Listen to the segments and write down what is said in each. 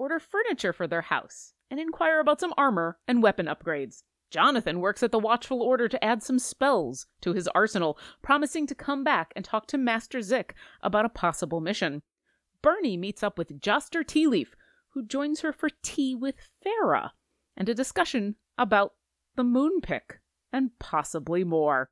order furniture for their house and inquire about some armor and weapon upgrades. Jonathan works at the Watchful Order to add some spells to his arsenal, promising to come back and talk to Master Zik about a possible mission. Bernie meets up with Joster Tealeaf, who joins her for tea with Farah, and a discussion about the moonpick and possibly more.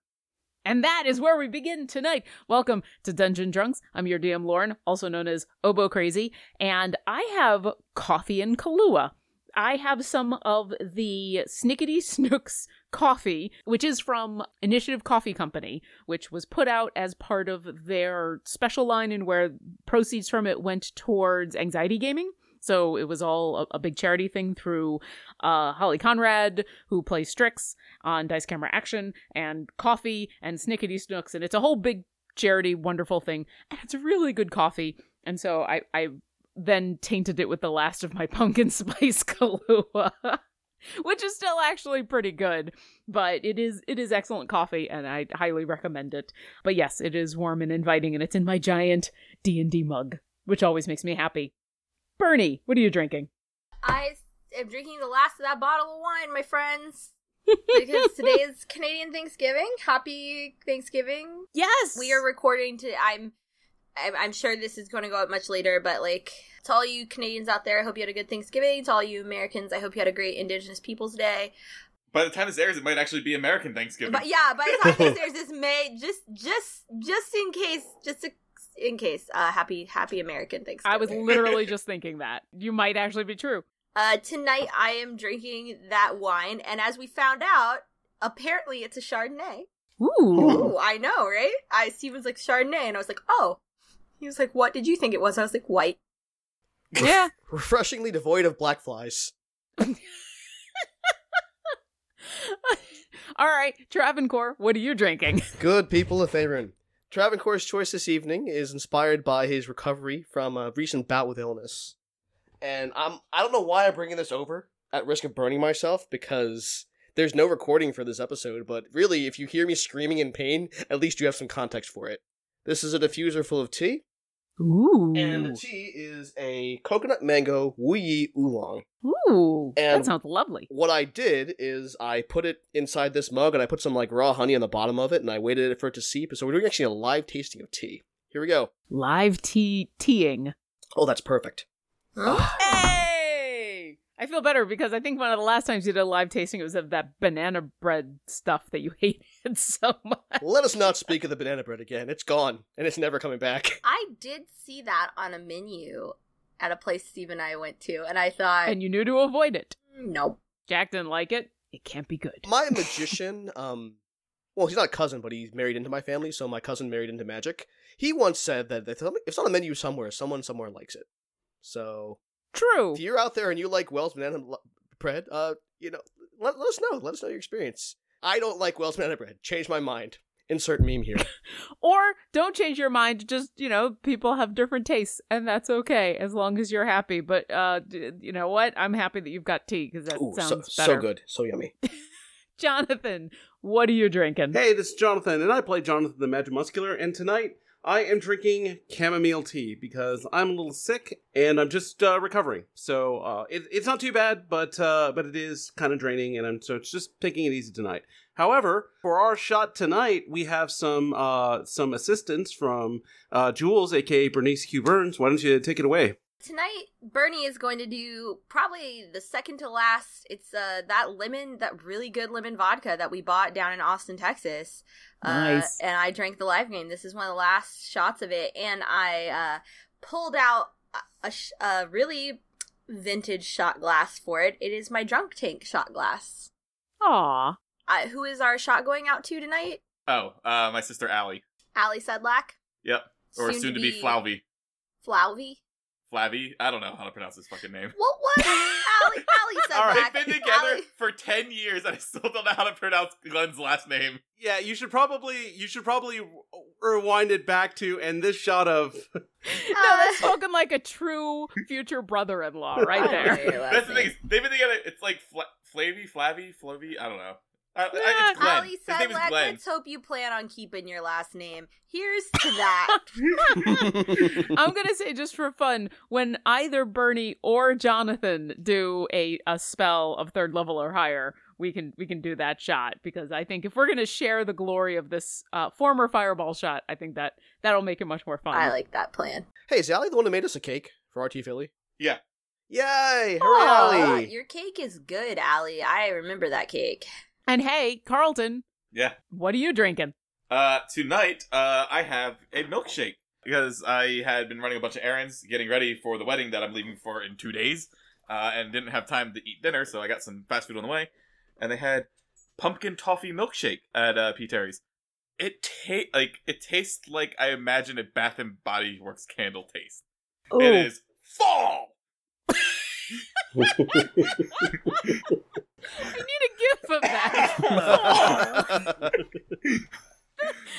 And that is where we begin tonight. Welcome to Dungeon Drunks. I'm your DM Lauren, also known as Obo Crazy, and I have coffee and Kahlua. I have some of the Snickety Snooks coffee, which is from Initiative Coffee Company, which was put out as part of their special line and where proceeds from it went towards anxiety gaming. So it was all a, a big charity thing through uh, Holly Conrad, who plays Strix on Dice Camera Action, and Coffee and Snickety Snooks, and it's a whole big charity, wonderful thing, and it's really good coffee. And so I, I then tainted it with the last of my pumpkin spice Kahlua. Which is still actually pretty good, but it is it is excellent coffee, and I highly recommend it. But yes, it is warm and inviting, and it's in my giant D and D mug, which always makes me happy. Bernie, what are you drinking? I am drinking the last of that bottle of wine, my friends. because today is Canadian Thanksgiving. Happy Thanksgiving. Yes. We are recording to I'm I'm, I'm sure this is going to go out much later, but like to all you Canadians out there, I hope you had a good Thanksgiving. To all you Americans, I hope you had a great Indigenous Peoples Day. By the time this airs, it might actually be American Thanksgiving. But yeah, by the time this airs, this May just just just in case, just to, in case, uh, happy happy American Thanksgiving. I was literally just thinking that. You might actually be true. Uh, tonight I am drinking that wine, and as we found out, apparently it's a Chardonnay. Ooh. Ooh, I know, right? I Steven's like Chardonnay, and I was like, oh. He was like, what did you think it was? I was like, white. Yeah. Refreshingly devoid of black flies. All right, Travancore, what are you drinking? Good people of Faerun. Travancore's choice this evening is inspired by his recovery from a recent bout with illness. And I'm I don't know why I'm bringing this over at risk of burning myself because there's no recording for this episode, but really if you hear me screaming in pain, at least you have some context for it. This is a diffuser full of tea, Ooh. and the tea is a coconut mango Wu Yi oolong. Ooh. that And- sounds lovely. What I did is I put it inside this mug and I put some like raw honey on the bottom of it and I waited for it to seep. So we're doing actually a live tasting of tea. Here we go. Live tea teaing. Oh, that's perfect. Oh. Hey! I feel better because I think one of the last times you did a live tasting it was of that banana bread stuff that you hated so much. Let us not speak of the banana bread again. It's gone and it's never coming back. I did see that on a menu at a place Steve and I went to, and I thought, And you knew to avoid it. nope. Jack didn't like it. It can't be good. My magician, um, well, he's not a cousin, but he's married into my family, so my cousin married into magic. He once said that if it's on a menu somewhere, someone somewhere likes it. So True. if you're out there and you like Wells banana l- bread, uh, you know, let, let us know. Let us know your experience. I don't like Wells banana bread. Change my mind. Insert meme here. Or don't change your mind. Just, you know, people have different tastes, and that's okay as long as you're happy. But, uh, d- you know what? I'm happy that you've got tea because that Ooh, so, sounds so better. good. So yummy. Jonathan, what are you drinking? Hey, this is Jonathan, and I play Jonathan the Magimuscular, and tonight I am drinking chamomile tea because I'm a little sick and I'm just uh, recovering. So uh, it, it's not too bad, but uh, but it is kind of draining, and I'm so it's just taking it easy tonight. However, for our shot tonight, we have some uh, some assistance from uh, Jules, aka Bernice Q Burns. Why don't you take it away? Tonight, Bernie is going to do probably the second to last. It's uh that lemon, that really good lemon vodka that we bought down in Austin, Texas. Nice. Uh, and I drank the live game. This is one of the last shots of it, and I uh, pulled out a, a, sh- a really vintage shot glass for it. It is my drunk tank shot glass. Aw. Uh, who is our shot going out to tonight? Oh, uh, my sister Allie. Allie Sedlak. Yep. Or soon, to be Flauvy. Flauvy. Flavy. I don't know how to pronounce his fucking name. What was Allie? Allie said All right. that. They've been together Allie- for ten years, and I still don't know how to pronounce Glenn's last name. Yeah, you should probably you should probably rewind it back to and this shot of uh, No, that's spoken like a true future brother-in-law right oh, there. That's the thing. Is, they've been together. It's like Fla- Flavy, Flavy, Flovy. I don't know. I, I, Yeah, Glenn. Allie His said, name is Let, Glenn. let's hope you plan on keeping your last name. Here's to that. I'm gonna say just for fun, when either Bernie or Jonathan do a, a spell of third level or higher, we can we can do that shot because I think if we're gonna share the glory of this uh, former fireball shot, I think that that'll make it much more fun. I like that plan. hey, is Allie the one who made us a cake for RT Philly? Yeah. Yay! Hooray, Aw, Allie! your cake is good, Allie. I remember that cake. And hey, Carlton, Yeah. what are you drinking? Uh, tonight, uh, I have a milkshake because I had been running a bunch of errands, getting ready for the wedding that I'm leaving for in two days, uh, and didn't have time to eat dinner, so I got some fast food on the way, and they had pumpkin toffee milkshake at uh, P. Terry's. It ta- like it tastes like I imagine a Bath and Body Works candle taste. It is fall. I need a gif of that.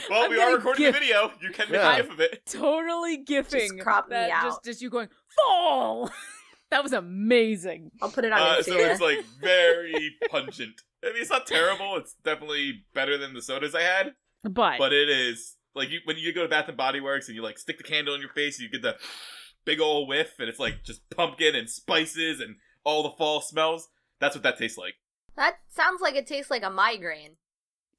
Well, I'm we are recording gif- the video. You can make Yeah. a gif of it. totally gifting. crop me that out. Just, just you going fall. that was amazing. I'll put it on Uh, Instagram. so it's like very pungent. I mean, it's not terrible. It's definitely better than the sodas I had, But, but it is like you when you go to Bath and Body Works and you like stick the candle in your face, you get the big old whiff, and it's like just pumpkin and spices and all the fall smells. That's what that tastes like. that sounds like it tastes like a migraine.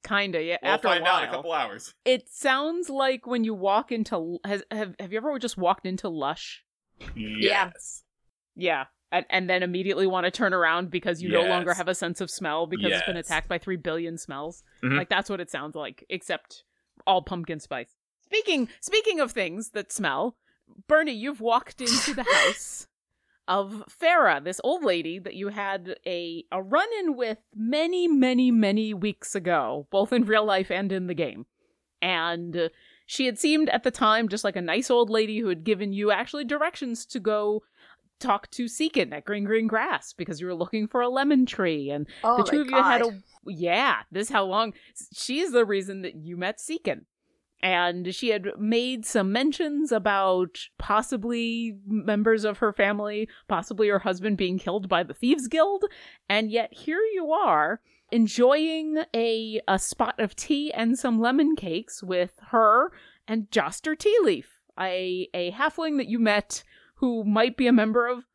kinda yeah. We'll after find a while, out in a couple hours. it sounds like when you walk into has have have you ever just walked into Lush? Yes. Yeah. And, and then immediately want to turn around because you no longer have a sense of smell because it's been attacked by three billion smells. Mhm. Like that's what it sounds like, except all pumpkin spice. Speaking speaking of things that smell, Bernie, you've walked into the house of Farah, this old lady that you had a a run in with many, many, many weeks ago, both in real life and in the game. And uh, she had seemed at the time just like a nice old lady who had given you actually directions to go talk to Seekin at Green Green Grass because you were looking for a lemon tree and Oh the two of you had a yeah this is how long? She's the reason that you met Seekin and she had made some mentions about possibly members of her family possibly her husband being killed by the thieves guild. And yet here you are enjoying a a spot of tea and some lemon cakes with her and Joster Tea Leaf a a halfling that you met who might be a member of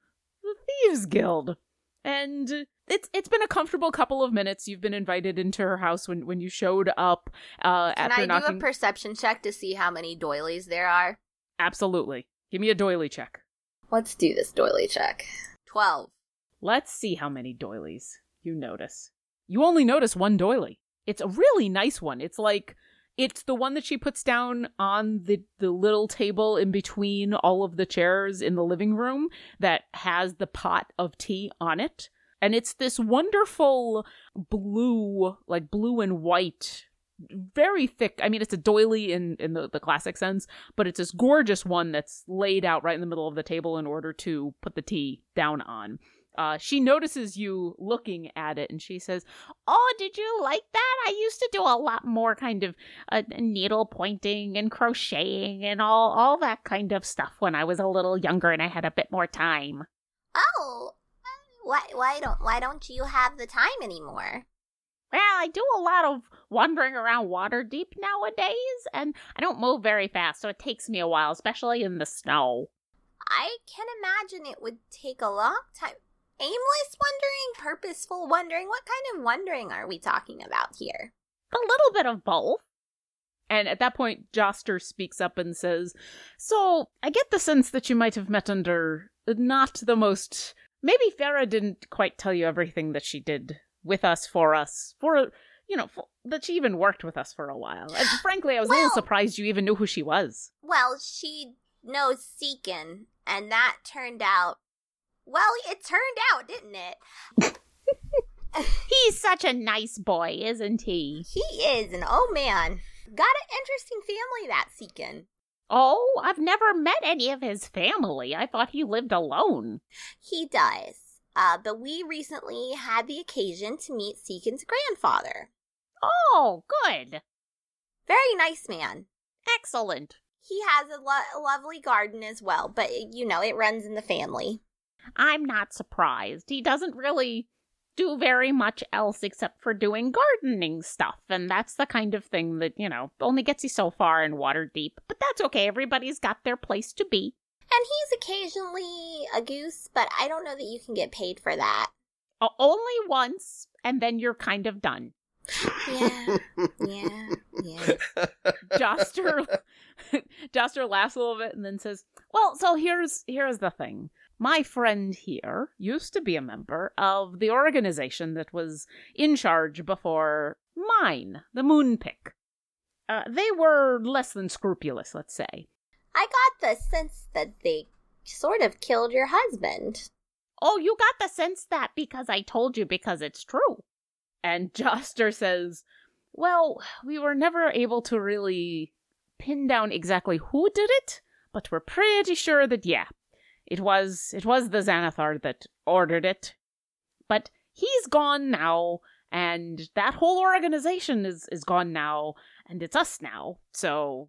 the thieves guild. And it's it's been a comfortable couple of minutes. You've been invited into her house when when you showed up uh, Can I do knocking. a perception check to see how many doilies there are? Absolutely, give me a doily check. Let's do this doily check. Twelve. Let's see how many doilies you notice. You only notice one doily. It's a really nice one. It's like it's the one that she puts down on the the little table in between all of the chairs in the living room that has the pot of tea on it. And it's this wonderful blue, like blue and white, very thick. I mean, it's a doily in in the, the classic sense, but it's this gorgeous one that's laid out right in the middle of the table in order to put the tea down on. Uh, she notices you looking at it and she says, Oh, did you like that? I used to do a lot more kind of uh, needle pointing and crocheting and all, all that kind of stuff when I was a little younger and I had a bit more time. Oh, why why don't why don't you have the time anymore? Well, I do a lot of wandering around Waterdeep nowadays, and I don't move very fast, so it takes me a while, especially in the snow. I can imagine it would take a long time. Aimless wandering, purposeful wandering. What kind of wandering are we talking about here? A little bit of both. And at that point, Joster speaks up and says, So, I get the sense that you might have met under not the most. Maybe Farah didn't quite tell you everything that she did with us, for us, for, you know, for, that she even worked with us for a while. And frankly, I was a little surprised you even knew who she was. Well, she knows Seekin, and that turned out. Well, it turned out, didn't it? He's such a nice boy, isn't he? He is, and oh man, got an interesting family that Seekin. Oh, I've never met any of his family. I thought he lived alone. He does. Uh, but we recently had the occasion to meet Seekin's grandfather. Oh, good. Very nice man. Excellent. He has a, lo- a lovely garden as well, but you know, it runs in the family. I'm not surprised. He doesn't really do very much else except for doing gardening stuff, and that's the kind of thing that, you know, only gets you so far in Waterdeep. But that's okay, everybody's got their place to be. And he's occasionally a goose, but I don't know that you can get paid for that. O- only once, and then you're kind of done. Yeah, yeah, yeah. Joster Joster laughs a little bit and then says, "Well, so here's here's the thing. My friend here used to be a member of the organization that was in charge before mine, the Moonpick. Uh, they were less than scrupulous, let's say. I got the sense that they sort of killed your husband. Oh, you got the sense that because I told you because it's true. And Joster says, Well, we were never able to really pin down exactly who did it, but we're pretty sure that yeah, it was it was the Xanathar that ordered it. But he's gone now, and that whole organization is is gone now, and it's us now. So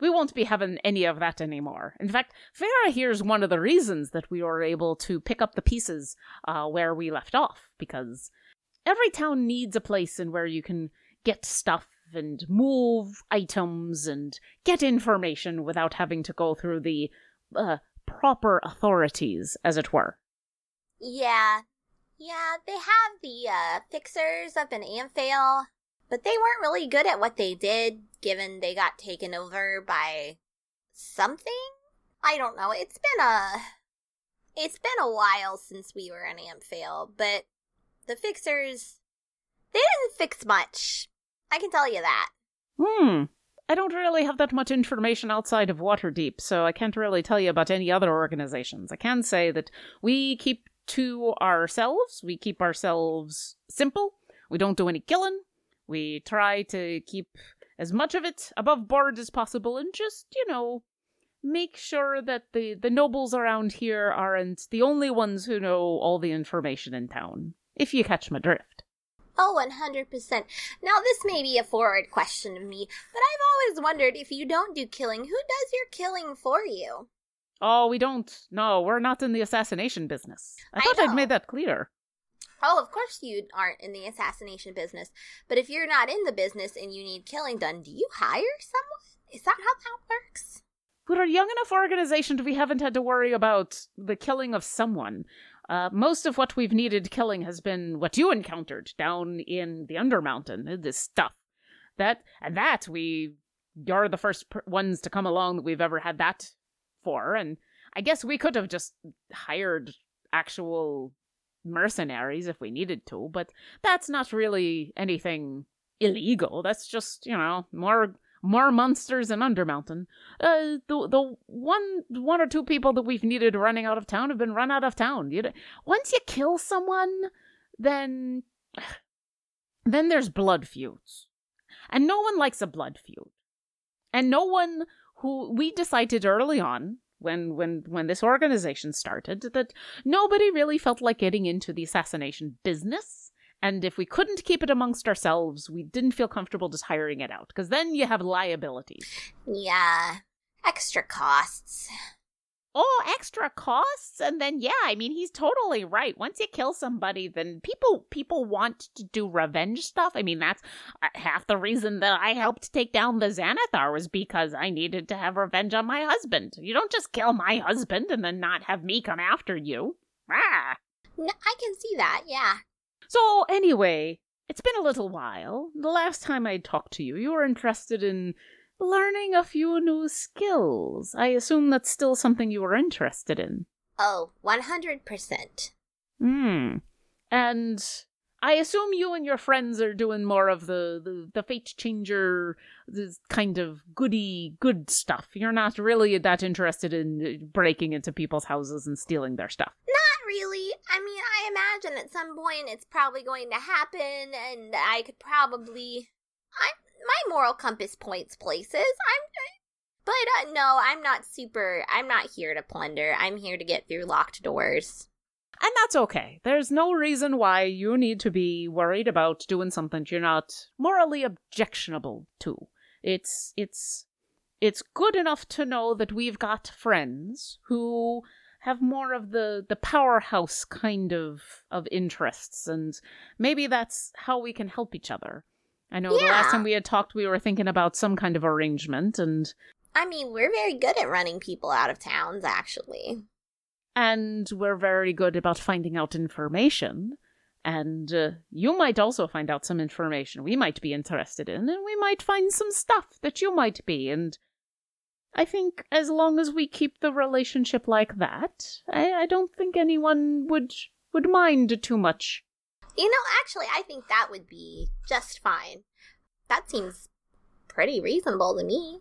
we won't be having any of that anymore. In fact, Farah here's one of the reasons that we were able to pick up the pieces uh, where we left off, because every town needs a place in where you can get stuff and move items and get information without having to go through the uh, proper authorities, as it were. Yeah. Yeah, they have the uh, fixers up in Amphail, but they weren't really good at what they did, given they got taken over by something? I don't know. It's been a. It's been a while since we were in Amphail, but the fixers. They didn't fix much. I can tell you that. Hmm. I don't really have that much information outside of Waterdeep, so I can't really tell you about any other organizations. I can say that we keep to ourselves. We keep ourselves simple. We don't do any killing. We try to keep as much of it above board as possible and just, you know, make sure that the, the nobles around here aren't the only ones who know all the information in town, if you catch my drift. Oh, 100%. Now, this may be a forward question of me, but I've always wondered if you don't do killing, who does your killing for you? Oh, we don't. No, we're not in the assassination business. I I thought I'd made that clear. Oh, of course you aren't in the assassination business. But if you're not in the business and you need killing done, do you hire someone? Is that how that works? We're a young enough organization that we haven't had to worry about the killing of someone. Uh, most of what we've needed killing has been what you encountered down in the Undermountain, this stuff. That and that we you're the first ones to come along that we've ever had that for, and I guess we could have just hired actual mercenaries if we needed to, but that's not really anything illegal. That's just you know more more monsters in Undermountain. Uh, the the one one or two people that we've needed running out of town have been run out of town. You know, once you kill someone, then then there's blood feuds, and no one likes a blood feud, and no one who we decided early on when when when this organization started that nobody really felt like getting into the assassination business and if we couldn't keep it amongst ourselves we didn't feel comfortable just hiring it out because then you have liabilities Yeah. Extra costs. oh extra costs and then yeah i mean he's totally right once you kill somebody then people people want to do revenge stuff i mean that's uh, half the reason that i helped take down the xanathar was because i needed to have revenge on my husband you don't just kill my husband and then not have me come after you ah I can see that, yeah. So, anyway, it's been a little while. The last time I talked to you, you were interested in learning a few new skills. I assume that's still something you were interested in. Oh, 100%. Hmm. And I assume you and your friends are doing more of the, the, the fate changer, the kind of goody good stuff. You're not really that interested in breaking into people's houses and stealing their stuff. Not really. I mean, I imagine at some point it's probably going to happen, and I could probably. I my moral compass points places. I'm. But uh, no, I'm not super. I'm not here to plunder. I'm here to get through locked doors. And that's okay. There's no reason why you need to be worried about doing something you're not morally objectionable to. It's it's it's good enough to know that we've got friends who have more of the the powerhouse kind of of interests and maybe that's how we can help each other. I know the last time we had talked we were thinking about some kind of arrangement and I mean, we're very good at running people out of towns, actually. And we're very good about finding out information. And uh, you might also find out some information we might be interested in, and we might find some stuff that you might be. And I think as long as we keep the relationship like that, I, I don't think anyone would would mind too much. You know, actually, I think that would be just fine. That seems pretty reasonable to me.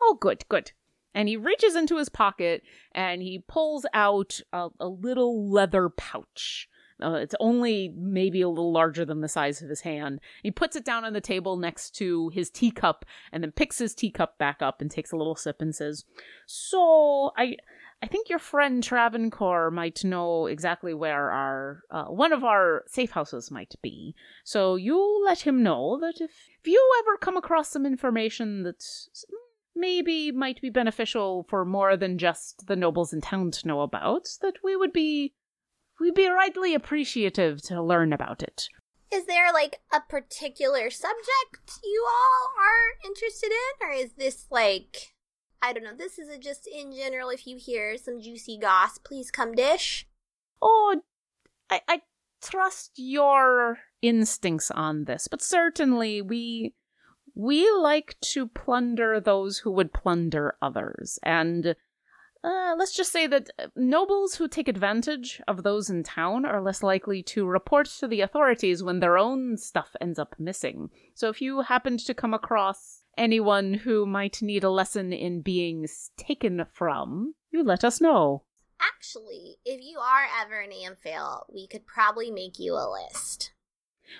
Oh, good, good. And he reaches into his pocket and he pulls out a, a little leather pouch. Uh, it's only maybe a little larger than the size of his hand. He puts it down on the table next to his teacup and then picks his teacup back up and takes a little sip and says, So, I. I think your friend Travancore might know exactly where our uh, one of our safe houses might be. So you let him know that if, if you ever come across some information that's maybe might be beneficial for more than just the nobles in town to know about, that we would be we'd be rightly appreciative to learn about it. Is there like a particular subject you all are interested in, or is this like I don't know? This is a just in general. If you hear some juicy goss, please come dish. Oh, I, I trust your instincts on this, but certainly we we like to plunder those who would plunder others, and uh, let's just say that nobles who take advantage of those in town are less likely to report to the authorities when their own stuff ends up missing. So if you happened to come across anyone who might need a lesson in being taken from, you let us know. Actually, if you are ever in Amphail, we could probably make you a list.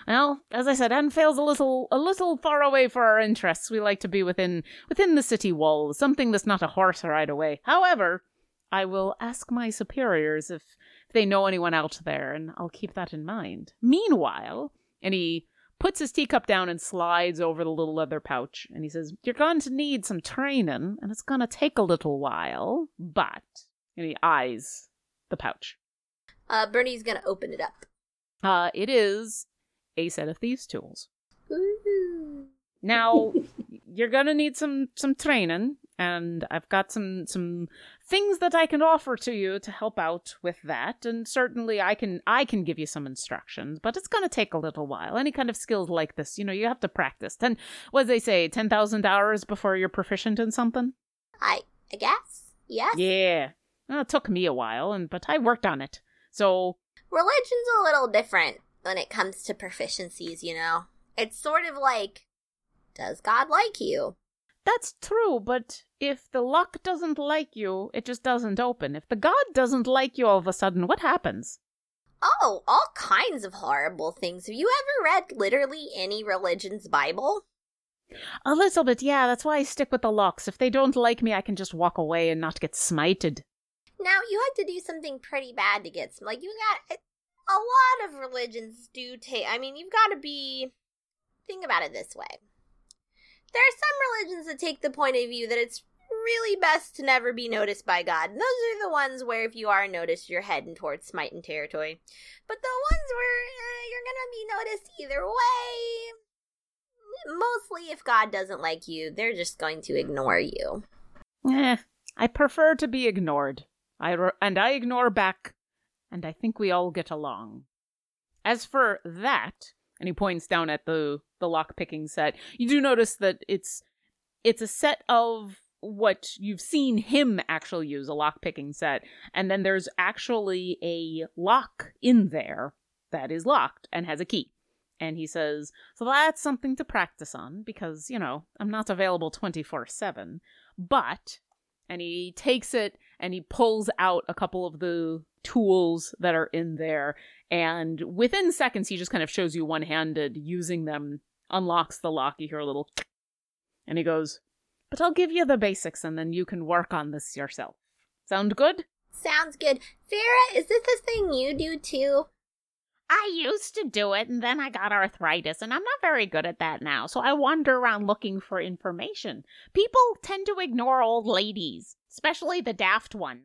Well, as I said, Amphail's a little a little far away for our interests. We like to be within within the city walls, something that's not a horse ride away. However, I will ask my superiors if, if they know anyone out there, and I'll keep that in mind. Meanwhile, and he puts his teacup down and slides over the little leather pouch, and he says, You're going to need some training, and it's going to take a little while, but. And he eyes the pouch. Uh, Bernie's gonna open it up. Uh, it is a set of thieves' tools. Ooh. Now, you're gonna need some some training, and I've got some some things that I can offer to you to help out with that. And certainly, I can I can give you some instructions, but it's gonna take a little while. Any kind of skills like this, you know, you have to practice. Ten, what they say? Ten thousand hours before you're proficient in something. I I guess yes. Yeah, well, it took me a while, and but I worked on it. So Religion's a little different when it comes to proficiencies. You know, it's sort of like, does God like you? That's true, but if the lock doesn't like you, it just doesn't open. If the god doesn't like you all of a sudden, what happens? Oh, all kinds of horrible things. Have you ever read literally any religion's Bible? A little bit, yeah, that's why I stick with the locks. If they don't like me, I can just walk away and not get smited. Now you had to do something pretty bad to get some. Like you got a lot of religions do take. I mean, you've got to be. Think about it this way. There are some religions that take the point of view that it's really best to never be noticed by God. And those are the ones where if you are noticed, you're heading towards smiting territory. But the ones where uh, you're gonna be noticed either way. Mostly, if God doesn't like you, they're just going to ignore you. Eh, I prefer to be ignored. I re- and I ignore back, and I think we all get along. As for that, and he points down at the the lock picking set, you do notice that it's it's a set of what you've seen him actually use a lock picking set, and then there's actually a lock in there that is locked and has a key. And he says, So that's something to practice on because, you know, I'm not available 24 7. But, and he takes it and he pulls out a couple of the tools that are in there. And within seconds, he just kind of shows you one handed using them, unlocks the lock. You hear a little, and he goes, but I'll give you the basics and then you can work on this yourself. Sound good? Sounds good. Farah, is this a thing you do too? I used to do it and then I got arthritis and I'm not very good at that now, so I wander around looking for information. People tend to ignore old ladies, especially the daft one.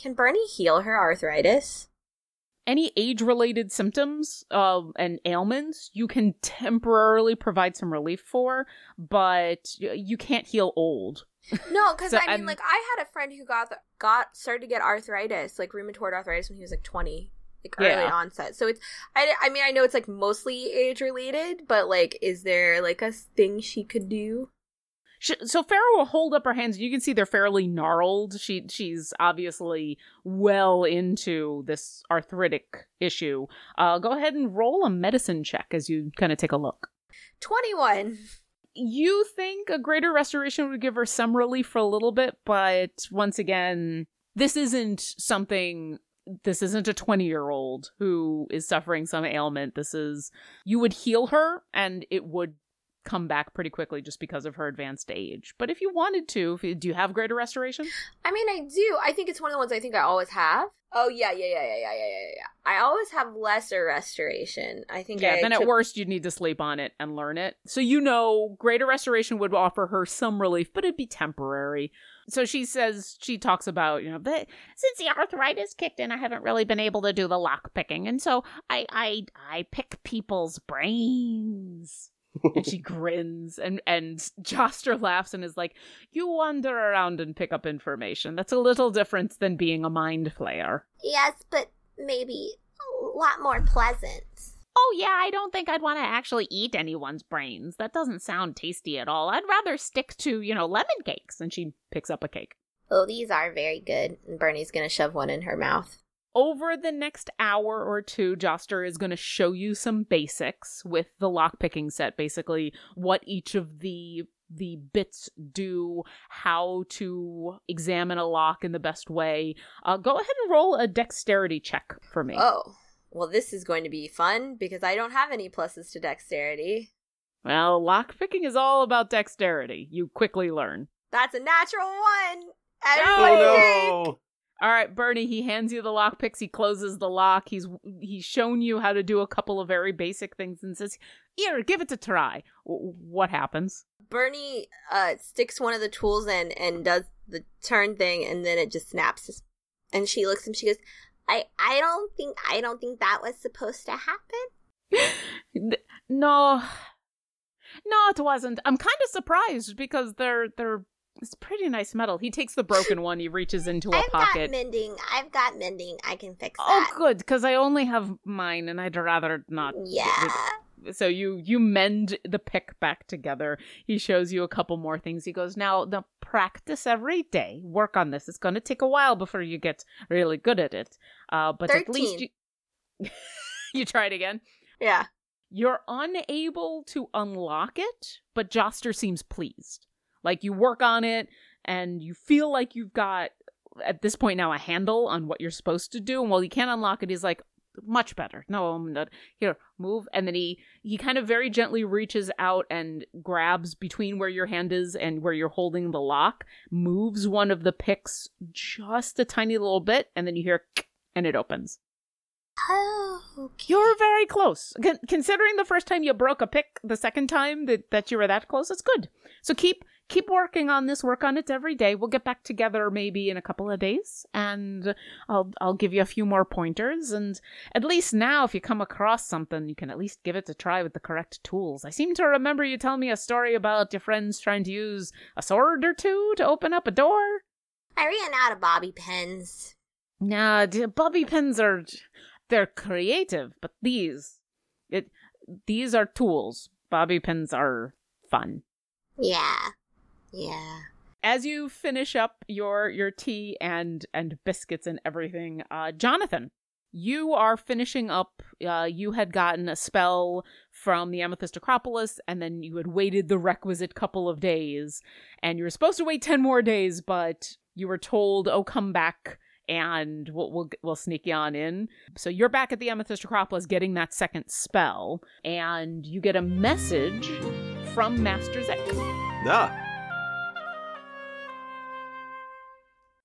Can Bernie heal her arthritis? Any age related symptoms uh, and ailments you can temporarily provide some relief for, but you can't heal old. No, because So, I mean, um, like I had a friend who got the, got started to get arthritis, like rheumatoid arthritis, when he was like twenty, like early Yeah. onset. So it's, I, I mean, I know it's like mostly age related, but like, is there like a thing she could do? Sh so Farah will hold up her hands. You can see they're fairly gnarled. She she's obviously well into this arthritic issue. Uh, go ahead and roll a medicine check as you kind of take a look. Twenty one. You think a greater restoration would give her some relief for a little bit, but once again, this isn't something. This isn't a 20 year old who is suffering some ailment. This is. You would heal her and it would come back pretty quickly just because of her advanced age. But if you wanted to, if you, do you have greater restoration? I mean, I do. I think it's one of the ones I think I always have. Oh yeah, yeah, yeah, yeah, yeah, yeah, yeah. I always have lesser restoration. I think. Yeah, I then at worst you'd need to sleep on it and learn it. So you know greater restoration would offer her some relief, but it'd be temporary. So she says she talks about, you know, that since the arthritis kicked in, I haven't really been able to do the lock picking. And so I I I pick people's brains. And she grins and and Joster laughs and is like, "You wander around and pick up information. That's a little different than being a mind flayer." Yes, but maybe a lot more pleasant. Oh, yeah, I don't think I'd want to actually eat anyone's brains. That doesn't sound tasty at all. I'd rather stick to, you know, lemon cakes. And she picks up a cake. Oh, these are very good. And Bernie's gonna shove one in her mouth. Over the next hour or two, Joster is going to show you some basics with the lockpicking set. Basically, what each of the the bits do, how to examine a lock in the best way. Uh, go ahead and roll a dexterity check for me. Oh, well, this is going to be fun because I don't have any pluses to dexterity. Well, lockpicking is all about dexterity. You quickly learn. That's a natural one. Oh Everybody drink. no! All right, Bernie, he hands you the lock picks, He closes the lock. He's he's shown you how to do a couple of very basic things and says, "Here, give it a try." W- what happens? Bernie uh, sticks one of the tools in and does the turn thing, and then it just snaps. And she looks and she goes, I I don't think I don't think that was supposed to happen. No, no, it wasn't. I'm kind of surprised because they're they're it's pretty nice metal. He takes the broken one. He reaches into a I've got pocket. mending. I've got mending. I can fix it. Oh, good, because I only have mine, and I'd rather not. Yeah. so you you mend the pick back together he shows you a couple more things he goes now the practice every day work on this it's going to take a while before you get really good at it uh but at least you you try it again "Yeah, you're unable to unlock it but joster seems pleased like you work on it and you feel like you've got at this point now a handle on what you're supposed to do and while you can't unlock it he's like much better. No i'm not here move. And then he he kind of very gently reaches out and grabs between where your hand is and where you're holding the lock moves one of the picks just a tiny little bit and then you hear and it opens. Oh, okay. you're very close. Con- considering the first time you broke a pick the second time that, that you were that close it's good. So keep keep working on this work on it every day we'll get back together maybe in a couple of days and i'll i'll give you a few more pointers and at least now if you come across something you can at least give it a try with the correct tools i seem to remember you telling me a story about your friends trying to use a sword or two to open up a door I ran out of bobby pins. Nah, bobby pins are they're creative, but these it these are tools. Bobby pins are fun. Yeah. Yeah. As you finish up your your tea and and biscuits and everything, uh Jonathan, you are finishing up uh you had gotten a spell from the Amethyst Acropolis and then you had waited the requisite couple of days and you were supposed to wait 10 more days, but you were told, "Oh, come back." and we'll, we'll we'll sneak you on in. So you're back at the Amethyst Acropolis getting that second spell, and you get a message from Master Zek. Ah,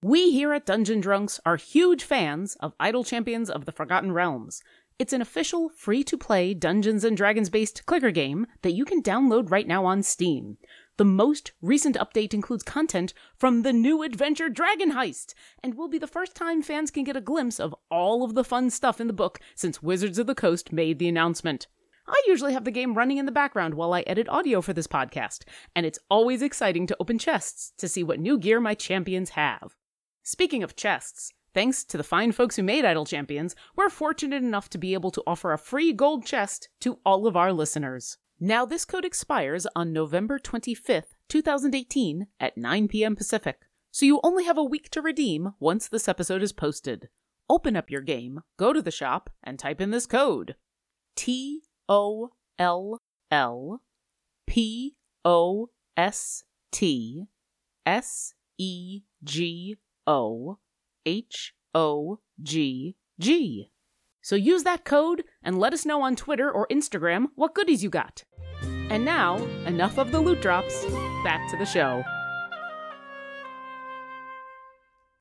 We here at Dungeon Drunks are huge fans of Idle Champions of the Forgotten Realms. It's an official, free to play Dungeons and Dragons based clicker game that you can download right now on Steam. The most recent update includes content from the new adventure Dragon Heist, and will be the first time fans can get a glimpse of all of the fun stuff in the book since Wizards of the Coast made the announcement. I usually have the game running in the background while I edit audio for this podcast, and it's always exciting to open chests to see what new gear my champions have. Speaking of chests, thanks to the fine folks who made Idle Champions, we're fortunate enough to be able to offer a free gold chest to all of our listeners. Now, this code expires on November 25th, 2018 at 9 p.m. Pacific, so you only have a week to redeem once this episode is posted. Open up your game, go to the shop, and type in this code T O L L P O S T S E G O H O G G. So use that code and let us know on Twitter or Instagram what goodies you got. And now, enough of the loot drops. Back to the show.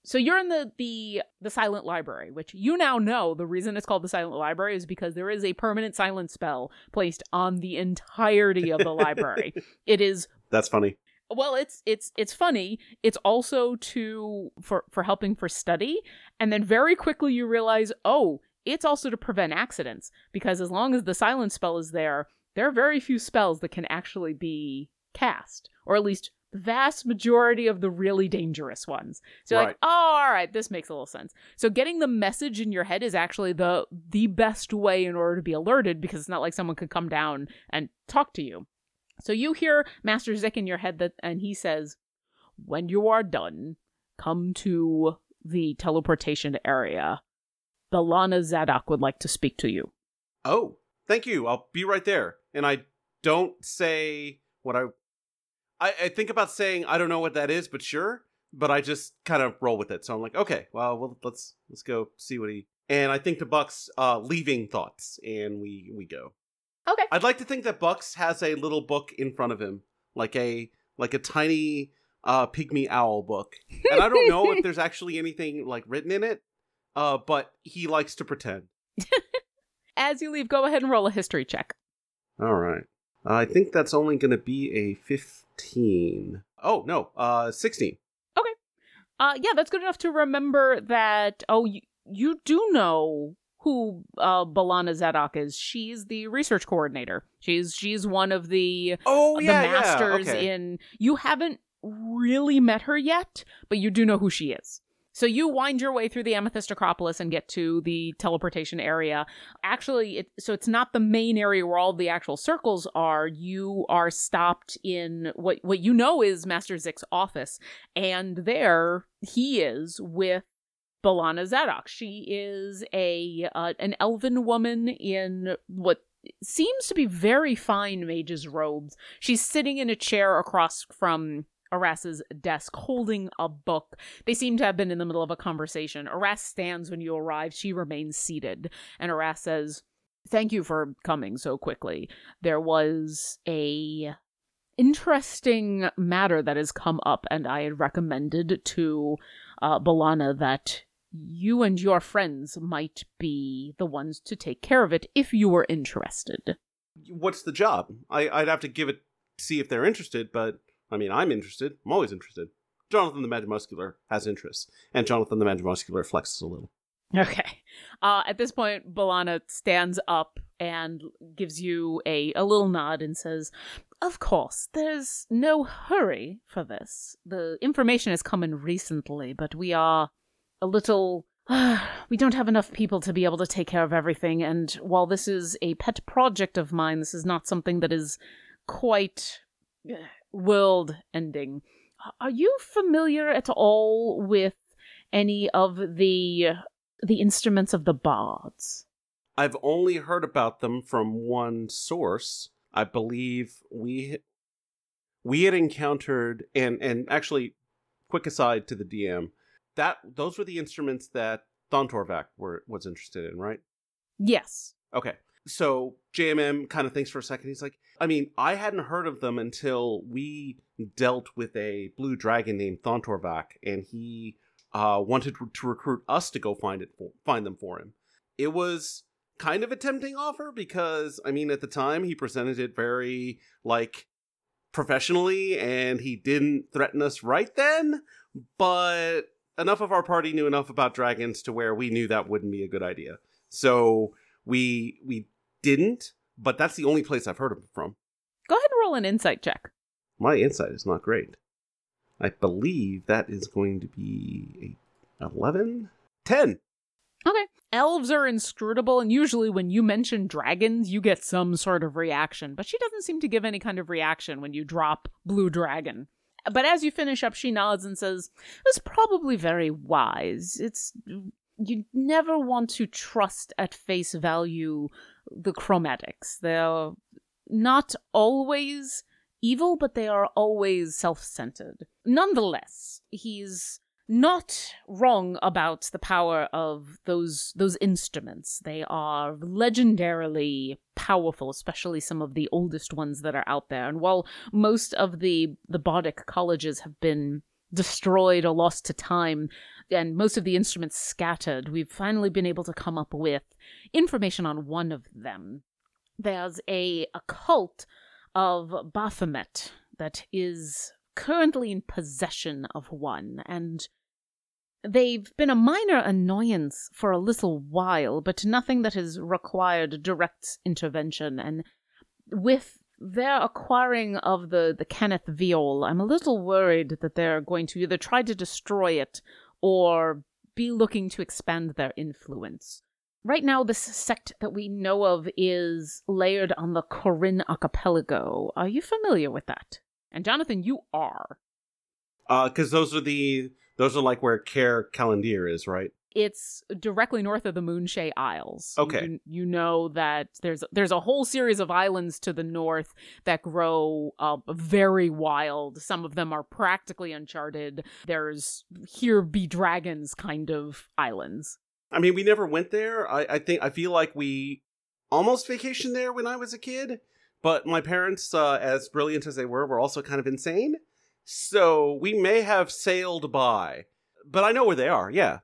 So you're in the the the silent library, which you now know the reason it's called the silent library is because there is a permanent silent spell placed on the entirety of the library. It is That's funny. Well it's it's it's funny. It's also to for for helping for study. And then very quickly you realize oh it's also to prevent accidents. Because as long as the silence spell is there there are very few spells that can actually be cast. Or at least the vast majority of the really dangerous ones. So you're like oh all right this makes a little sense. So getting the message in your head is actually the the best way in order to be alerted because it's not like someone could come down and talk to you so you hear Master Zick in your head that and he says, When you are done, come to the teleportation area. Belana Zadok would like to speak to you. Oh, thank you. I'll be right there. And I don't say what I. I, I think about saying I don't know what that is, but sure. But I just kind of roll with it. So I'm like, okay, well, well, let's let's go see what he. And I think to Buck's uh, leaving thoughts, and we we go. Okay. I'd like to think that Bucks has a little book in front of him, like a like a tiny uh pygmy owl book. And I don't know if there's actually anything like written in it, uh, but he likes to pretend. As you leave, go ahead and roll a history check. All right. I think that's only going to be a 15. Oh, no, uh 16. Okay. Uh yeah, that's good enough to remember that oh you, you do know who uh Belana Zadok is. She's the research coordinator. She's she's one of the Oh, the yeah, masters yeah. Okay. in you haven't really met her yet but you do know who she is so you wind your way through the amethyst acropolis and get to the teleportation area actually it, so it's not the main area where all the actual circles are you are stopped in what what you know is master zick's office and there he is with Balana Zadok. She is a uh, an elven woman in what seems to be very fine mage's robes. She's sitting in a chair across from Aras's desk holding a book. They seem to have been in the middle of a conversation. Aras stands when you arrive. She remains seated. And Aras says, Thank you for coming so quickly. There was a interesting matter that has come up, and I had recommended to uh, Balana that you and your friends might be the ones to take care of it if you were interested. What's the job? I, I'd have to give it, see if they're interested, but I mean, I'm interested. I'm always interested. Jonathan the Magic Muscular has interests, and Jonathan the Magic Muscular flexes a little. Okay. Uh, at this point, Balana stands up and gives you a, a little nod and says, Of course, there's no hurry for this. The information has come in recently, but we are a little. we don't have enough people to be able to take care of everything, and while this is a pet project of mine, this is not something that is quite uh, world ending. Are you familiar at all with any of the the instruments of the bards? I've only heard about them from one source. I believe we we had encountered and and actually quick aside to the DM that those were the instruments that Thontorvac were was interested in, right? Yes. Okay. So JMM kind of thinks for a second. He's like, I mean, I hadn't heard of them until we dealt with a blue dragon named Thontorvac, and he uh, wanted to recruit us to go find it for, find them for him. It was kind of a tempting offer because I mean at the time he presented it very like professionally and he didn't threaten us right then, but enough of our party knew enough about dragons to where we knew that wouldn't be a good idea. So we we didn't, but that's the only place I've heard of from. Go ahead and roll an insight check. My insight is not great. I believe that is going to be a 11? 10. Okay. Elves are inscrutable, and usually when you mention dragons, you get some sort of reaction, but she doesn't seem to give any kind of reaction when you drop Blue Dragon. But as you finish up, she nods and says, It's probably very wise. It's. You never want to trust at face value the chromatics. They're not always evil, but they are always self centered. Nonetheless, he's not wrong about the power of those those instruments. They are legendarily powerful, especially some of the oldest ones that are out there. And while most of the the Bardic colleges have been destroyed or lost to time, and most of the instruments scattered, we've finally been able to come up with information on one of them. There's a, a cult of Baphomet that is currently in possession of one, and they've been a minor annoyance for a little while, but nothing that has required direct intervention. And with their acquiring of the, the Kenneth Viol, I'm a little worried that they're going to either try to destroy it or be looking to expand their influence. Right now, this sect that we know of is layered on the Korinn archipelago. Are you familiar with that? And Jonathan, you are. Uh, because those are the those are like where Caer Callidyrr is, right? It's directly north of the Moonshae Isles. Okay. You, you know that there's there's a whole series of islands to the north that grow uh, very wild. Some of them are practically uncharted. There's here be dragons kind of islands. I mean, we never went there. I, I think I feel like we almost vacationed there when I was a kid, but my parents, uh, as brilliant as they were, were also kind of insane. So we may have sailed by, but I know where they are. Yeah.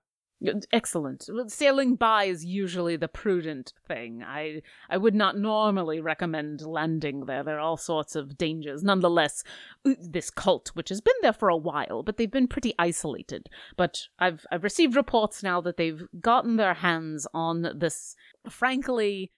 Excellent. Sailing by is usually the prudent thing. I I would not normally recommend landing there. There are all sorts of dangers. Nonetheless, this cult, which has been there for a while, but they've been pretty isolated. But I've I've received reports now that they've gotten their hands on this frankly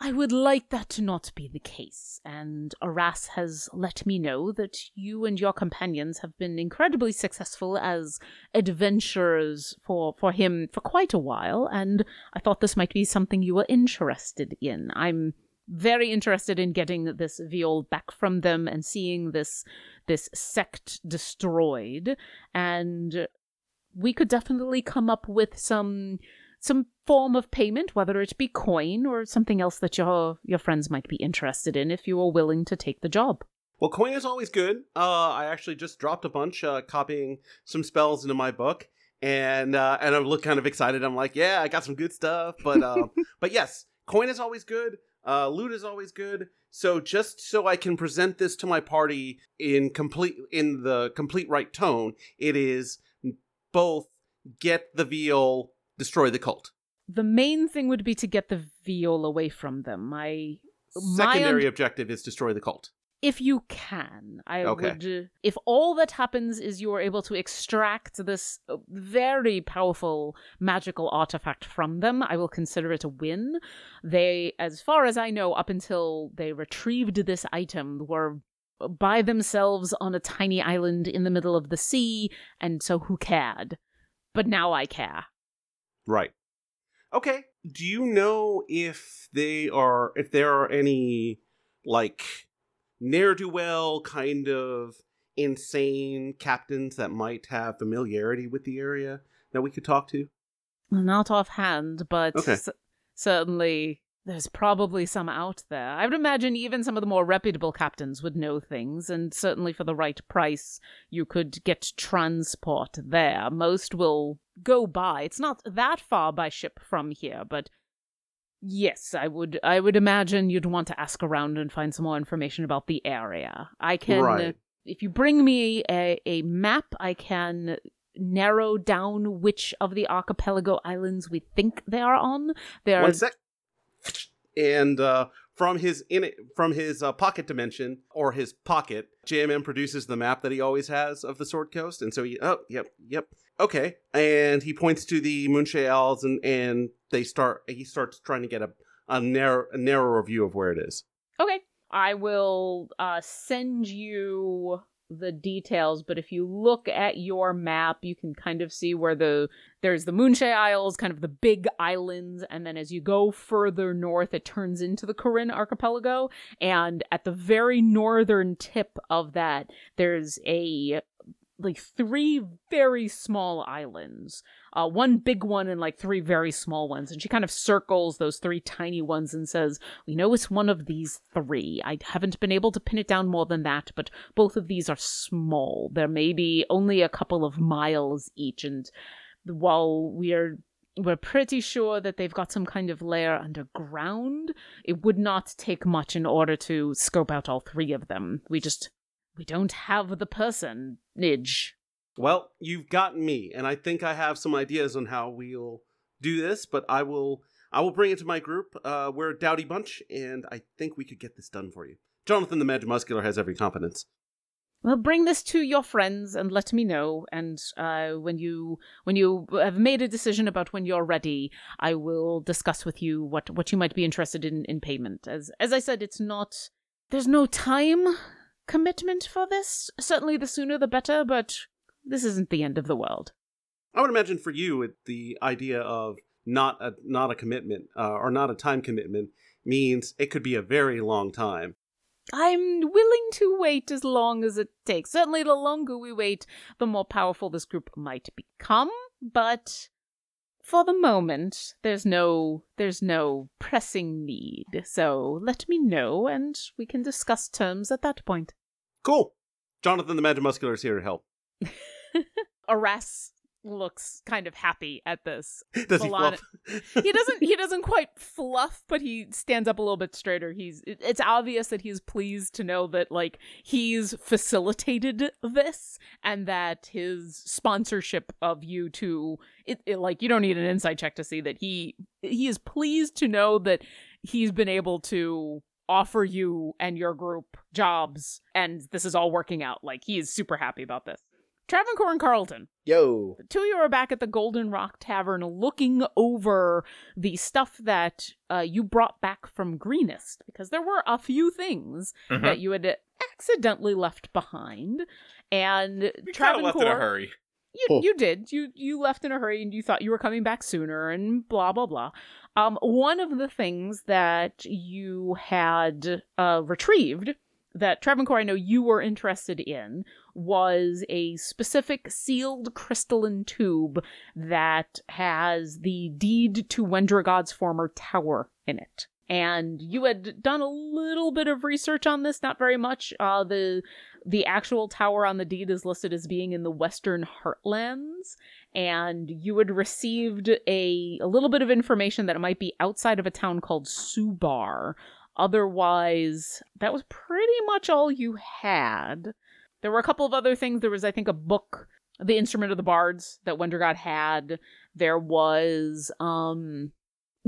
I would like that to not be the case, and Aras has let me know that you and your companions have been incredibly successful as adventurers for, for him for quite a while, and I thought this might be something you were interested in. I'm very interested in getting this viol back from them and seeing this this sect destroyed, and we could definitely come up with some some form of payment, whether it be coin or something else that your your friends might be interested in if you are willing to take the job. Well, coin is always good. Uh, I actually just dropped a bunch, uh, copying some spells into my book, and uh, and I look kind of excited. I'm like, yeah, I got some good stuff. But uh, but yes, coin is always good. Uh, loot is always good. So just so I can present this to my party in complete in the complete right tone, it is both get the viol destroy the cult. The main thing would be to get the viol away from them. My Secondary objective is destroy the cult. if you can, I Okay. would. If all that happens is you are able to extract this uh, very powerful magical artifact from them, I will consider it a win. They, as far as I know, up until they retrieved this item, were by themselves on a tiny island in the middle of the sea, and so who cared? But now I care. Right. Okay. Do you know if they are if there are any like ne'er do well kind of insane captains that might have familiarity with the area that we could talk to? Not offhand, but Okay. c- certainly there's probably some out there. I would imagine even some of the more reputable captains would know things, and certainly for the right price, you could get transport there. Most will go by. It's not that far by ship from here, but yes, I would. I would imagine you'd want to ask around and find some more information about the area. I can. Uh, right. If you bring me a, a map, I can narrow down which of the archipelago islands we think they are on. They are One sec. And uh, from his in from his uh, pocket dimension or his pocket, JMM produces the map that he always has of the Sword Coast, and so he oh yep yep okay, and he points to the Moonshae Owls, and and they start he starts trying to get a a narrow a narrower view of where it is. Okay. I will uh, send you the details, but if you look at your map, you can kind of see where the there's the Moonshae Isles, kind of the big islands, and then as you go further north, it turns into the Korinn Archipelago. And at the very northern tip of that, there's a like three very small islands. Uh, one big one and like three very small ones. And she kind of circles those three tiny ones and says we know it's one of these three. I haven't been able to pin it down more than that but both of these are small. They're maybe only a couple of miles each. And while we're we're pretty sure that they've got some kind of lair underground it would not take much in order to scope out all three of them. We just we don't have the personage. Well, you've got me, and I think I have some ideas on how we'll do this, but I will I will bring it to my group. Uh, we're a dowdy bunch, and I think we could get this done for you. Jonathan the Magic Muscular has every confidence. Well, bring this to your friends and let me know. And uh, when you when you have made a decision about when you're ready, I will discuss with you what what you might be interested in in payment. As as I said, it's not there's no time commitment for this. Certainly, the sooner the better, but this isn't the end of the world. I would imagine for you, it, the idea of not a not a commitment uh, or not a time commitment means it could be a very long time. I'm willing to wait as long as it takes. Certainly, the longer we wait, the more powerful this group might become. But for the moment, there's no there's no pressing need. So let me know, and we can discuss terms at that point. Cool. Jonathan the Magic Muscular is here to help. Aras looks kind of happy at this. Does he fluff? he doesn't he doesn't quite fluff but he stands up a little bit straighter he's it's obvious that he's pleased to know that like he's facilitated this and that his sponsorship of you two it, it like you don't need an insight check to see that he he is pleased to know that he's been able to offer you and your group jobs and this is all working out like he is super happy about this Travancore and Carlton Yo. the two of you are back at the Golden Rock Tavern looking over the stuff that uh, you brought back from Greenest, because there were a few things Mhm. that you had accidentally left behind. And We kind of left in a Travancore- hurry. You, Huh. you did. You you left in a hurry and you thought you were coming back sooner and blah blah blah. Um, one of the things that you had uh, retrieved that Travancore I know you were interested in was a specific sealed crystalline tube that has the deed to Wendragod's former tower in it. And you had done a little bit of research on this, not very much. Uh, the the actual tower on the deed is listed as being in the Western Heartlands, and you had received a a little bit of information that it might be outside of a town called Soubar. Otherwise, that was pretty much all you had. There were a couple of other things. There was, I think, a book, The Instrument of the Bards, that Wendergod had. There was, um,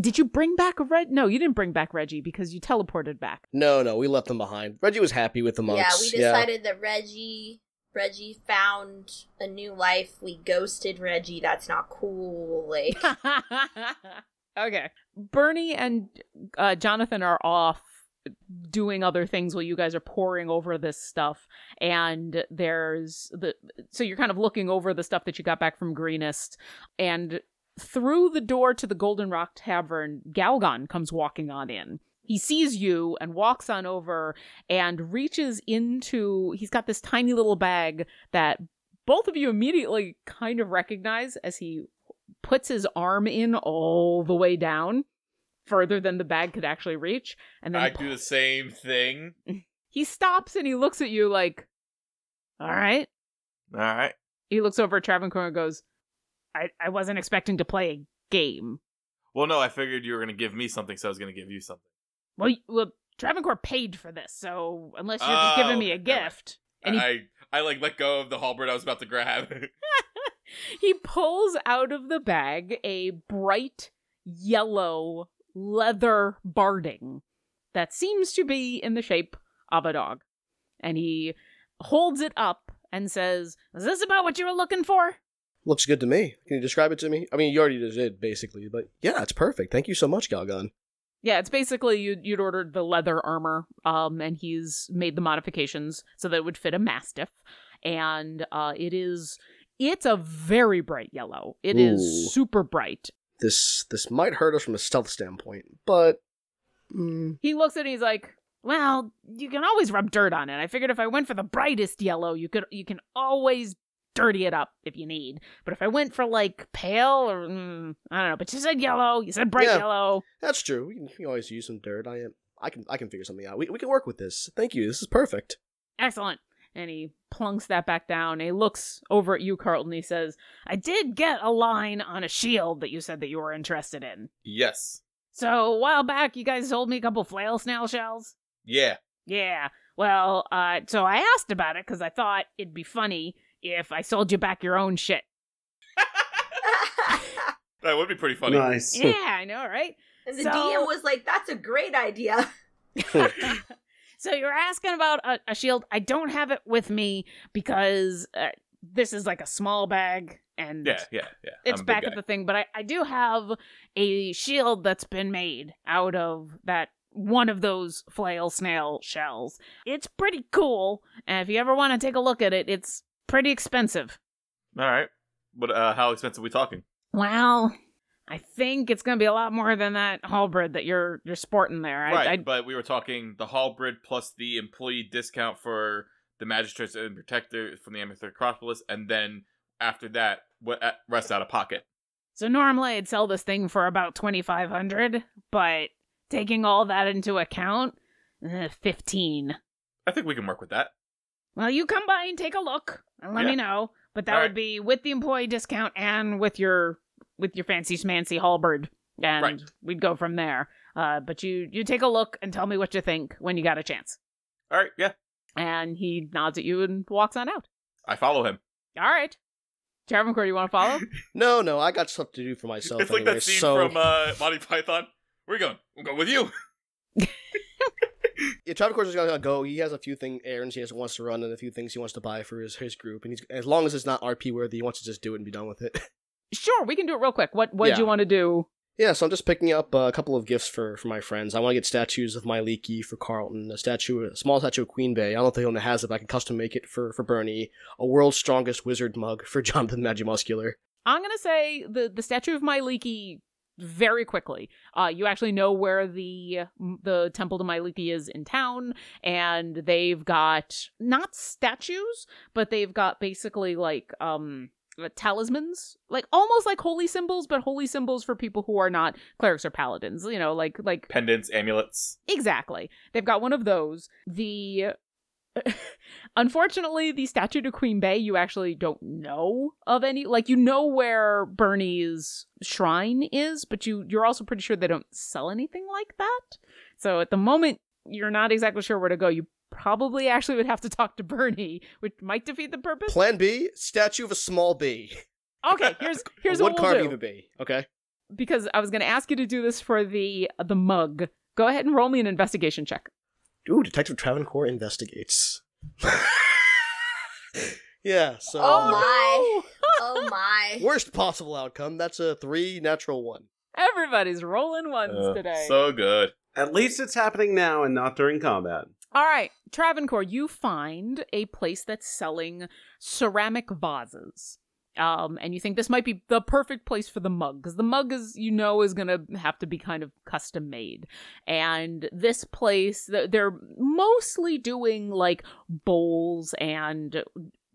did you bring back Reg? No, you didn't bring back Reggie because you teleported back. No, no, we left them behind. Reggie was happy with the monks. Yeah, we decided that Reggie Reggie found a new life. We ghosted Reggie. That's not cool. Like okay. Bernie and uh, Jonathan are off doing other things while you guys are poring over this stuff and there's the so you're kind of looking over the stuff that you got back from greenest and through the door to the golden rock tavern galgon comes walking on in he sees you and walks on over and reaches into he's got this tiny little bag that both of you immediately kind of recognize as he puts his arm in all the way down further than the bag could actually reach and then I do the same thing. he stops and he looks at you like all right All right. he looks over at Travancore and goes I, I wasn't expecting to play a game Well, no, I figured you were gonna give me something, so I was gonna give you something. well, well Travancore paid for this so unless you're just Oh, giving me a gift and he I I like let go of the halberd I was about to grab. he pulls out of the bag a bright yellow leather barding that seems to be in the shape of a dog. And he holds it up and says, Is this about what you were looking for? Looks good to me. Can you describe it to me? I mean, you already did, basically, but yeah, it's perfect. Thank you so much, Galgon. Yeah, it's basically you, you'd ordered the leather armor, um, and he's made the modifications so that it would fit a mastiff. And uh, it is, it's a very bright yellow. It is Ooh. super bright. This this might hurt us from a stealth standpoint, but mm, He looks at it, he's like, "Well, you can always rub dirt on it. I figured if I went for the brightest yellow, you could you can always dirty it up if you need. But if I went for like pale or mm, I don't know, but you said yellow, you said bright Yeah. yellow. that's true. We can, we can always use some dirt. I am. I can. I can figure something out. We we can work with this. Thank you. This is perfect. Excellent." And he plunks that back down. He looks over at you, Carlton. He says, "I did get a line on a shield that you said that you were interested in. Yes. So a while back, you guys sold me a couple flail snail shells." Yeah. Yeah. Well, uh, so I asked about it because I thought it'd be funny if I sold you back your own shit. That would be pretty funny. Nice. Yeah, I know, right? and the So- DM was like, "That's a great idea." so you're asking about a, a shield. I don't have it with me because uh, this is like a small bag and Yeah, yeah, yeah. it's I'm a big back guy. at the thing. But I, I do have a shield that's been made out of that one of those flail snail shells. It's pretty cool, and if you ever want to take a look at it, it's pretty expensive. All right. But uh, how expensive are we talking? Well, I think it's gonna be a lot more than that halberd that you're you're sporting there. I, right, I, but we were talking the halberd plus the employee discount for the magistrates and protector from the Amethyst Acropolis, and then after that, what uh, rest out of pocket. so normally I'd sell this thing for about twenty five hundred, but taking all that into account, eh, fifteen. I think we can work with that. Well, you come by and take a look and let Yeah. me know. But that All would right. be with the employee discount and with your with your fancy schmancy halberd, and Right. we'd go from there. Uh, but you you take a look and tell me what you think when you got a chance. All right, yeah, And he nods at you and walks on out. I follow him. All right. Travancore, do you want to follow? No, no, I got stuff to do for myself. it's like anyway, that scene so from uh, Monty Python. Where you going? I'm going with you. yeah, Travis is gonna go. He has a few thing errands he has wants to run and a few things he wants to buy for his his group. And he's as long as it's not RP worthy, he wants to just do it and be done with it. sure, we can do it real quick. What what do you want to do? yeah, so I'm just picking up uh, a couple of gifts for for my friends. I want to get statues of Mielikki for Carlton, a statue, a small statue of Queen Bay. I don't think anyone has it, but I can custom make it for for Bernie. A world's strongest wizard mug for Jonathan Magimuscular. I'm gonna say the the statue of Mielikki very quickly. Uh, you actually know where the the temple to Mielikki is in town, and they've got not statues, but they've got basically like um uh, talismans, like almost like holy symbols, but holy symbols for people who are not clerics or paladins. You know, like like Pendants, amulets. Exactly. They've got one of those. The Unfortunately, the statue to Queen Bay, you actually don't know of any. Like you know where Bernie's shrine is, but you you're also pretty sure they don't sell anything like that. So at the moment, you're not exactly sure where to go. You probably actually would have to talk to Bernie, which might defeat the purpose. Plan B: statue of a small bee. Okay, here's here's a what we'll carving do. of a bee. Okay. Because I was going to ask you to do this for the the mug. Go ahead and roll me an investigation check. Ooh, Detective Travancore investigates. yeah, so Oh my. Oh my. worst possible outcome. That's a three natural one. Everybody's rolling ones Uh, today. So good. At least it's happening now and not during combat. All right, Travancore, you find a place that's selling ceramic vases. Um, and you think this might be the perfect place for the mug because the mug is, you know, is gonna have to be kind of custom made. And this place, they're mostly doing like bowls and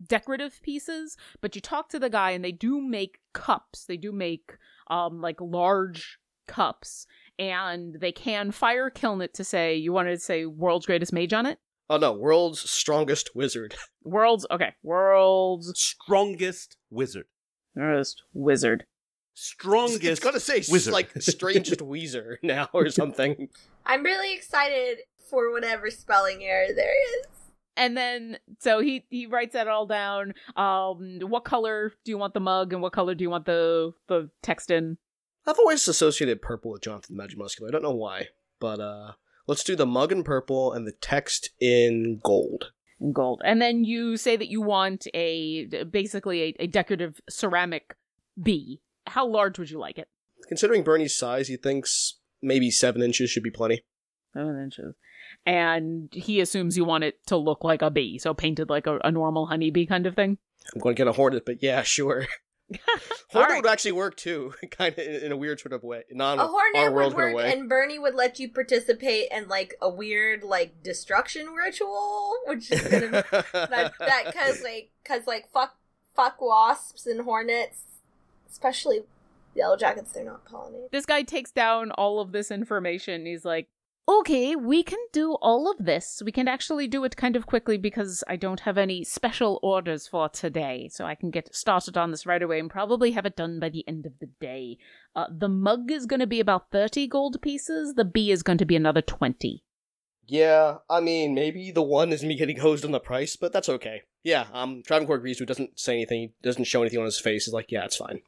decorative pieces. But you talk to the guy, and they do make cups. They do make um like large cups, and they can fire kiln it to say you wanted to say world's greatest mage on it. Oh no, world's strongest wizard. World's okay. World's Strongest wizard. greatest wizard. Strongest. It's gonna say s- wizard. like strangest Weezer now or something. I'm really excited for whatever spelling error there is. And then so he he writes that all down. Um, what color do you want the mug, and what color do you want the the text in? I've always associated purple with Jonathan the Magic Muscular. I don't know why, but uh, let's do the mug in purple and the text in gold. In gold, and then you say that you want a basically a, a decorative ceramic bee. How large would you like it? Considering Bernie's size, he thinks maybe seven inches should be plenty. Seven inches. And he assumes you want it to look like a bee, so painted like a, a normal honeybee kind of thing. I'm going to get a hornet, but yeah, sure. All hornet right. would actually work too, kind of in, in a weird sort of way, non a hornet our world would kind of work, way. and Bernie would let you participate in like a weird like destruction ritual, which is gonna that that because like because like fuck fuck wasps and hornets, especially yellow jackets. They're not pollinated. This guy takes down all of this information. He's like, okay, we can do all of this. We can actually do it kind of quickly because I don't have any special orders for today. So I can get started on this right away and probably have it done by the end of the day. Uh, the mug is going to be about 30 gold pieces. The bee is going to be another 20. yeah, I mean, maybe the one is me getting hosed on the price, but that's okay. Yeah, um, Travancore agrees. Who doesn't say anything, doesn't show anything on his face. Is like, yeah, it's fine.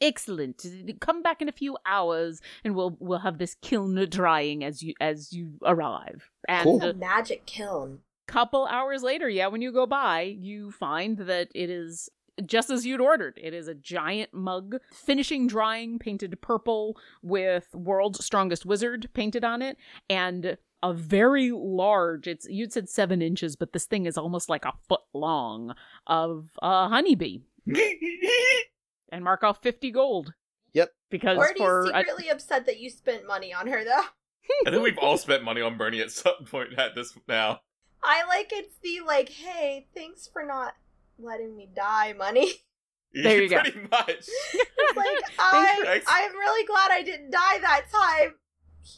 Excellent. Come back in a few hours, and we'll we'll have this kiln drying as you as you arrive. And Cool. A magic kiln. couple hours later, yeah, when you go by, you find that it is just as you'd ordered. It is a giant mug, finishing drying, painted purple with "World's Strongest Wizard" painted on it, and a very large. It's you'd said seven inches, but this thing is almost like a foot long of a honeybee. And mark off fifty gold. Yep. Because Bernie's for a- secretly upset that you spent money on her though. I think we've all spent money on Bernie at some point at this now. I like it's the like, hey, thanks for not letting me die money. There you go. Pretty much. Like I, I'm really glad I didn't die that time.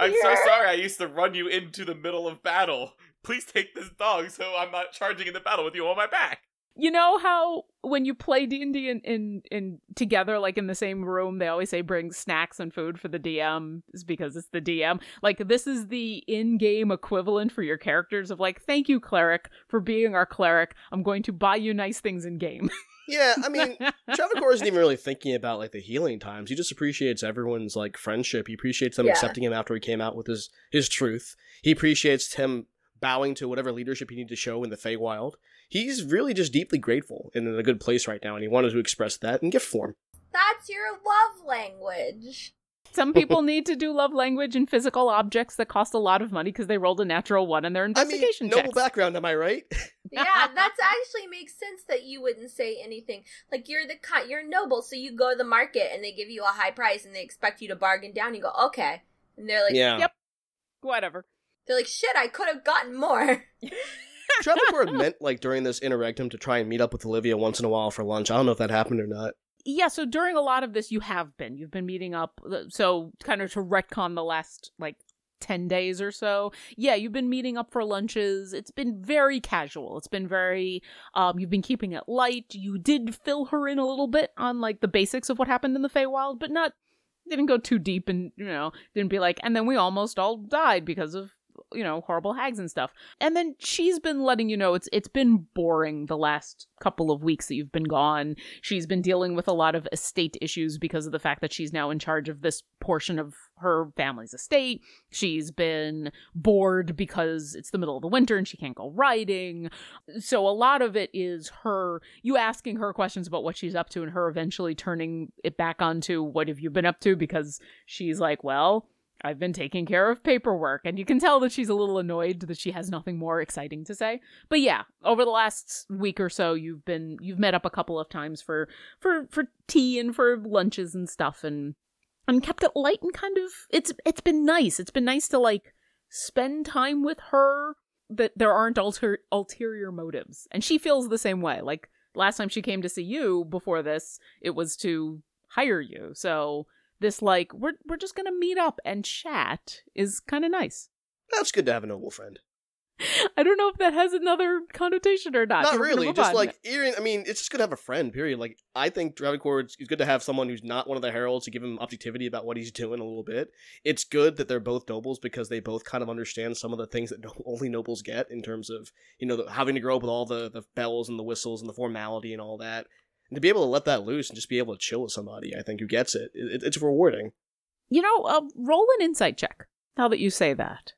I'm so sorry I used to run you into the middle of battle. Please take this dog so I'm not charging in the battle with you on my back. You know how when you play D and D in, in in together, like in the same room, they always say bring snacks and food for the DM, is because it's the DM. Like this is the in-game equivalent for your characters of like, thank you, cleric, for being our cleric. I'm going to buy you nice things in game. Yeah, I mean, Travancore isn't even really thinking about like the healing times. He just appreciates everyone's like friendship. He appreciates them Yeah. accepting him after he came out with his his truth. He appreciates him bowing to whatever leadership he needed to show in the Feywild. He's really just deeply grateful and in a good place right now, and he wanted to express that in gift form. That's your love language. Some people need to do love language and physical objects that cost a lot of money because they rolled a natural one in their investigation. I mean, investigation noble checks. background, am I right? Yeah, that actually makes sense that you wouldn't say anything. Like you're the ki- you're noble, so you go to the market and they give you a high price and they expect you to bargain down. You go okay, and they're like, yeah. Yep. Whatever. They're like, shit, I could have gotten more. Travancore had meant like during this interregnum to try and meet up with Olivia once in a while for lunch. I don't know if that happened or not. yeah so during a lot of this you have been you've been meeting up uh, so kind of to retcon the last like 10 days or so yeah you've been meeting up for lunches it's been very casual it's been very um you've been keeping it light you did fill her in a little bit on like the basics of what happened in the Feywild but not didn't go too deep and you know didn't be like and then we almost all died because of you know horrible hags and stuff and then she's been letting you know it's it's been boring the last couple of weeks that you've been gone She's been dealing with a lot of estate issues because of the fact that she's now in charge of this portion of her family's estate. She's been bored because it's the middle of the winter and she can't go riding. So a lot of it is her, you asking her questions about what she's up to and her eventually turning it back onto what have you been up to because she's like, well, I've been taking care of paperwork. And you can tell that she's a little annoyed that she has nothing more exciting to say. But yeah, over the last week or so, you've been you've met up a couple of times for for for tea and for lunches and stuff, and and kept it light and kind of it's it's been nice. It's been nice to like spend time with her. That there aren't alter ulterior motives, and she feels the same way. Like last time she came to see you before this, it was to hire you. So this like we're we're just gonna meet up and chat is kind of nice. That's good to have a noble friend. I don't know if that has another connotation or not. Not We're really. Just on. like Ian, I mean, it's just good to have a friend. Period. Like I think Travancore is good to have someone who's not one of the heralds to give him objectivity about what he's doing a little bit. It's good that they're both nobles because they both kind of understand some of the things that no, only nobles get in terms of you know the, having to grow up with all the the bells and the whistles and the formality and all that. And to be able to let that loose and just be able to chill with somebody, I think who gets it, it it's rewarding. you know, uh, roll an insight check. Now that you say that.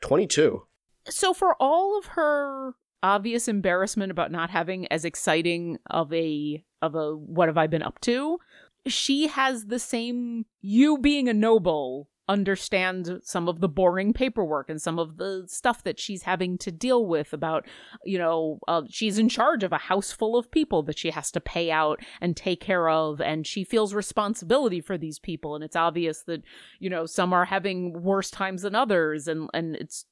Twenty two. So for all of her obvious embarrassment about not having as exciting of a of a what have I been up to, she has the same you being a noble understand some of the boring paperwork and some of the stuff that she's having to deal with about you know uh, she's in charge of a house full of people that she has to pay out and take care of and she feels responsibility for these people and it's obvious that you know some are having worse times than others and and it's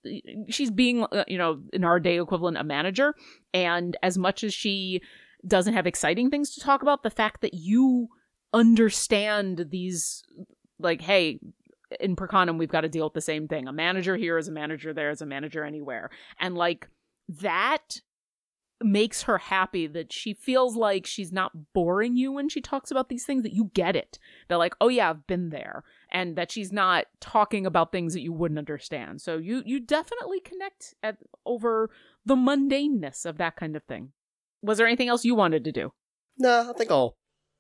she's being uh, you know in our day equivalent a manager and as much as she doesn't have exciting things to talk about the fact that you understand these like hey in Percanum we've got to deal with the same thing. A manager here is a manager there is a manager anywhere. And like that makes her happy that she feels like she's not boring you when she talks about these things that you get it. They're like oh yeah i've been there. And that she's not talking about things that you wouldn't understand. So you you definitely connect at over the mundaneness of that kind of thing. Was there anything else you wanted to do? Nah, I think I'll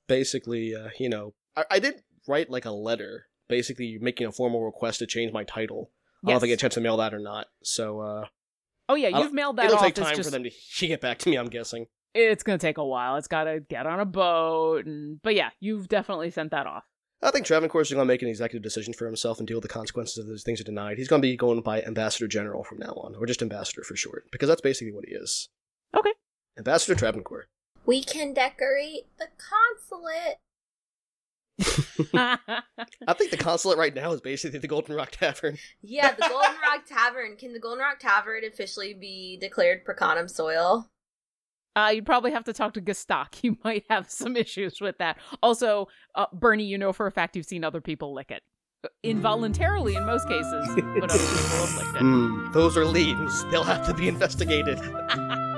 basically, uh, you know, I, I did write like a letter, basically making a formal request to change my title. I don't know if I get a chance to mail that or not. So uh, oh yeah you've mailed that it'll off take time just- for them to get back to me. I'm guessing. it's gonna take a while it's gotta get on a boat and but yeah you've definitely sent that off I think Travancore is going to make an executive decision for himself and deal with the consequences of those things are denied. He's going to be going by Ambassador General from now on, or just Ambassador for short, because that's basically what he is. Okay. Ambassador Travancore. We can decorate the consulate. I think the consulate right now is basically the Golden Rock Tavern. Yeah, the Golden Rock Tavern. Can the Golden Rock Tavern officially be declared Percanum soil? Uh, you'd probably have to talk to Gestak. You might have some issues with that. Also, uh, Bernie, you know for a fact you've seen other people lick it. Involuntarily in most cases, but other people have licked it. Hmm, those are liens. They'll have to be investigated.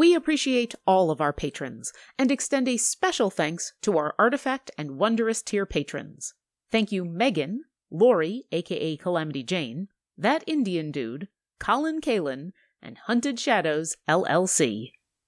We appreciate all of our patrons and extend a special thanks to our Artifact and Wondrous tier patrons. Thank you, Megan, Lori, aka Calamity Jane, That Indian Dude, Colin Kalin, and Hunted Shadows, LLC.